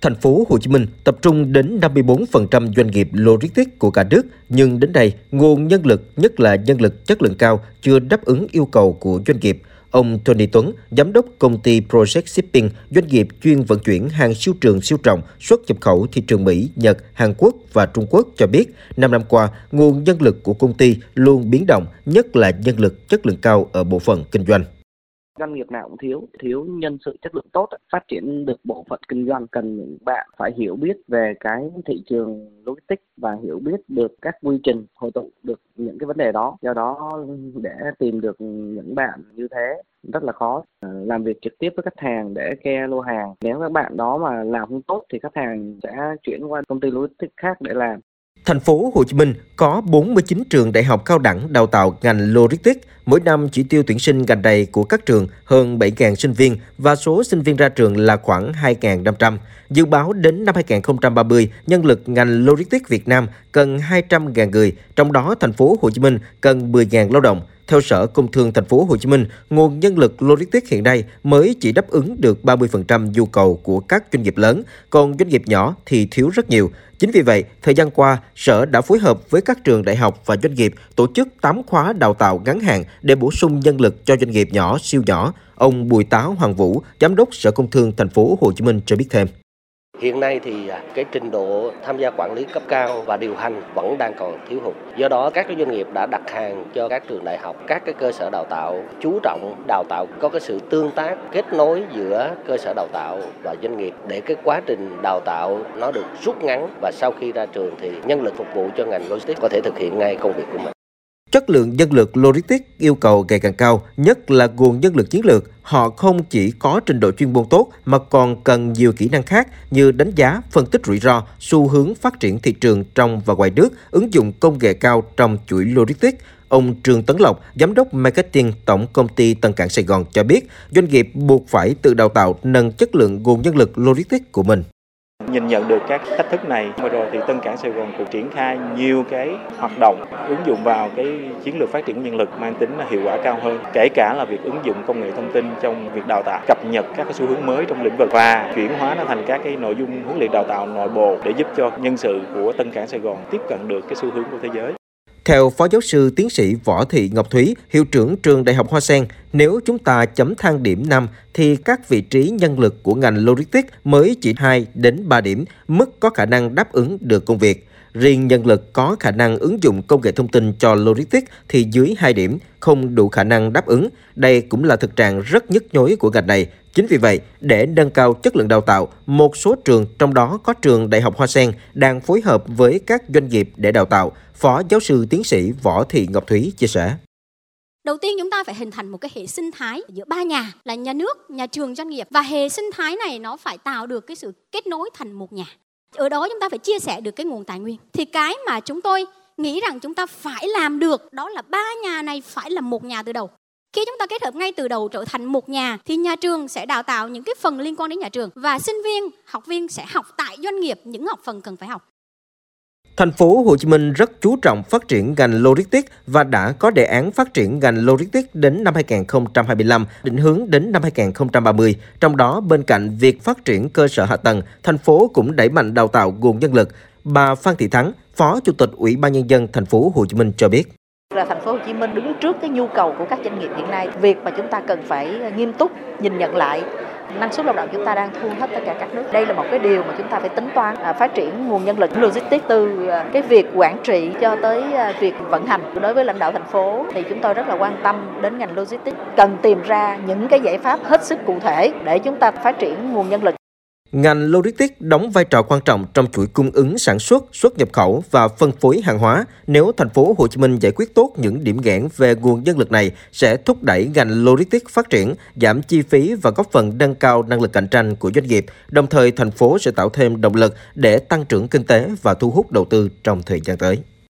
Thành phố Hồ Chí Minh tập trung đến 54% doanh nghiệp logistics của cả nước, nhưng đến nay, nguồn nhân lực, nhất là nhân lực chất lượng cao, chưa đáp ứng yêu cầu của doanh nghiệp. Ông Tony Tuấn, giám đốc công ty Project Shipping, doanh nghiệp chuyên vận chuyển hàng siêu trường siêu trọng xuất nhập khẩu thị trường Mỹ, Nhật, Hàn Quốc và Trung Quốc cho biết, 5 năm qua, nguồn nhân lực của công ty luôn biến động, nhất là nhân lực chất lượng cao ở bộ phận kinh doanh doanh nghiệp nào cũng thiếu thiếu nhân sự chất lượng tốt phát triển được bộ phận kinh doanh cần những bạn phải hiểu biết về cái thị trường logistics và hiểu biết được các quy trình hội tụ được những cái vấn đề đó. Do đó để tìm được những bạn như thế rất là khó. Ờ, làm việc trực tiếp với khách hàng để ke lô hàng. Nếu các bạn đó mà làm không tốt thì khách hàng sẽ chuyển qua công ty logistics khác để làm. Thành phố Hồ Chí Minh có 49 trường đại học cao đẳng đào tạo ngành logistics, mỗi năm chỉ tiêu tuyển sinh ngành này của các trường hơn 7.000 sinh viên và số sinh viên ra trường là khoảng 2.500. Dự báo đến năm 2030, nhân lực ngành logistics Việt Nam cần 200.000 người, trong đó thành phố Hồ Chí Minh cần 10.000 lao động. Theo Sở Công Thương Thành phố Hồ Chí Minh, nguồn nhân lực logistics hiện nay mới chỉ đáp ứng được 30% nhu cầu của các doanh nghiệp lớn, còn doanh nghiệp nhỏ thì thiếu rất nhiều. Chính vì vậy, thời gian qua, Sở đã phối hợp với các trường đại học và doanh nghiệp tổ chức 8 khóa đào tạo ngắn hạn để bổ sung nhân lực cho doanh nghiệp nhỏ, siêu nhỏ. Ông Bùi Táo Hoàng Vũ, Giám đốc Sở Công Thương Thành phố Hồ Chí Minh cho biết thêm. Hiện nay thì à, cái trình độ tham gia quản lý cấp cao và điều hành vẫn đang còn thiếu hụt. Do đó các cái doanh nghiệp đã đặt hàng cho các trường đại học, các cái cơ sở đào tạo chú trọng đào tạo có cái sự tương tác kết nối giữa cơ sở đào tạo và doanh nghiệp để cái quá trình đào tạo nó được rút ngắn và sau khi ra trường thì nhân lực phục vụ cho ngành logistics có thể thực hiện ngay công việc của mình. Chất lượng nhân lực logistics yêu cầu ngày càng cao, nhất là nguồn nhân lực chiến lược. Họ không chỉ có trình độ chuyên môn tốt mà còn cần nhiều kỹ năng khác như đánh giá, phân tích rủi ro, xu hướng phát triển thị trường trong và ngoài nước, ứng dụng công nghệ cao trong chuỗi logistics. Ông Trương Tấn Lộc, Giám đốc Marketing Tổng Công ty Tân Cảng Sài Gòn cho biết, doanh nghiệp buộc phải tự đào tạo nâng chất lượng nguồn nhân lực logistics của mình. Nhìn nhận được các thách thức này, vừa rồi thì Tân Cảng Sài Gòn cũng triển khai nhiều cái hoạt động ứng dụng vào cái chiến lược phát triển nhân lực mang tính hiệu quả cao hơn, kể cả là việc ứng dụng công nghệ thông tin trong việc đào tạo, cập nhật các cái xu hướng mới trong lĩnh vực và chuyển hóa nó thành các cái nội dung huấn luyện đào tạo nội bộ để giúp cho nhân sự của Tân Cảng Sài Gòn tiếp cận được cái xu hướng của thế giới. Theo Phó Giáo sư Tiến sĩ Võ Thị Ngọc Thúy, Hiệu trưởng trường Đại học Hoa Sen, nếu chúng ta chấm thang điểm 5 thì các vị trí nhân lực của ngành logistics mới chỉ 2 đến 3 điểm, mức có khả năng đáp ứng được công việc. Riêng nhân lực có khả năng ứng dụng công nghệ thông tin cho logistics thì dưới 2 điểm, không đủ khả năng đáp ứng. Đây cũng là thực trạng rất nhức nhối của ngành này. Chính vì vậy, để nâng cao chất lượng đào tạo, một số trường, trong đó có trường Đại học Hoa Sen, đang phối hợp với các doanh nghiệp để đào tạo. Phó giáo sư tiến sĩ Võ Thị Ngọc Thúy chia sẻ. Đầu tiên chúng ta phải hình thành một cái hệ sinh thái giữa ba nhà là nhà nước, nhà trường, doanh nghiệp và hệ sinh thái này nó phải tạo được cái sự kết nối thành một nhà. Ở đó chúng ta phải chia sẻ được cái nguồn tài nguyên. Thì cái mà chúng tôi nghĩ rằng chúng ta phải làm được đó là ba nhà này phải là một nhà từ đầu. Khi chúng ta kết hợp ngay từ đầu trở thành một nhà thì nhà trường sẽ đào tạo những cái phần liên quan đến nhà trường và sinh viên, học viên sẽ học tại doanh nghiệp những học phần cần phải học. Thành phố Hồ Chí Minh rất chú trọng phát triển ngành logistics và đã có đề án phát triển ngành logistics đến năm 2025, định hướng đến năm 2030. Trong đó, bên cạnh việc phát triển cơ sở hạ tầng, thành phố cũng đẩy mạnh đào tạo nguồn nhân lực. Bà Phan Thị Thắng, Phó Chủ tịch Ủy ban nhân dân thành phố Hồ Chí Minh cho biết là thành phố Hồ Chí Minh đứng trước cái nhu cầu của các doanh nghiệp hiện nay, việc mà chúng ta cần phải nghiêm túc nhìn nhận lại năng suất lao động chúng ta đang thua hết tất cả các nước. Đây là một cái điều mà chúng ta phải tính toán à, phát triển nguồn nhân lực logistics từ à, cái việc quản trị cho tới à, việc vận hành. Đối với lãnh đạo thành phố thì chúng tôi rất là quan tâm đến ngành logistics, cần tìm ra những cái giải pháp hết sức cụ thể để chúng ta phát triển nguồn nhân lực Ngành logistics đóng vai trò quan trọng trong chuỗi cung ứng sản xuất, xuất nhập khẩu và phân phối hàng hóa. Nếu thành phố Hồ Chí Minh giải quyết tốt những điểm nghẽn về nguồn nhân lực này sẽ thúc đẩy ngành logistics phát triển, giảm chi phí và góp phần nâng cao năng lực cạnh tranh của doanh nghiệp. Đồng thời thành phố sẽ tạo thêm động lực để tăng trưởng kinh tế và thu hút đầu tư trong thời gian tới.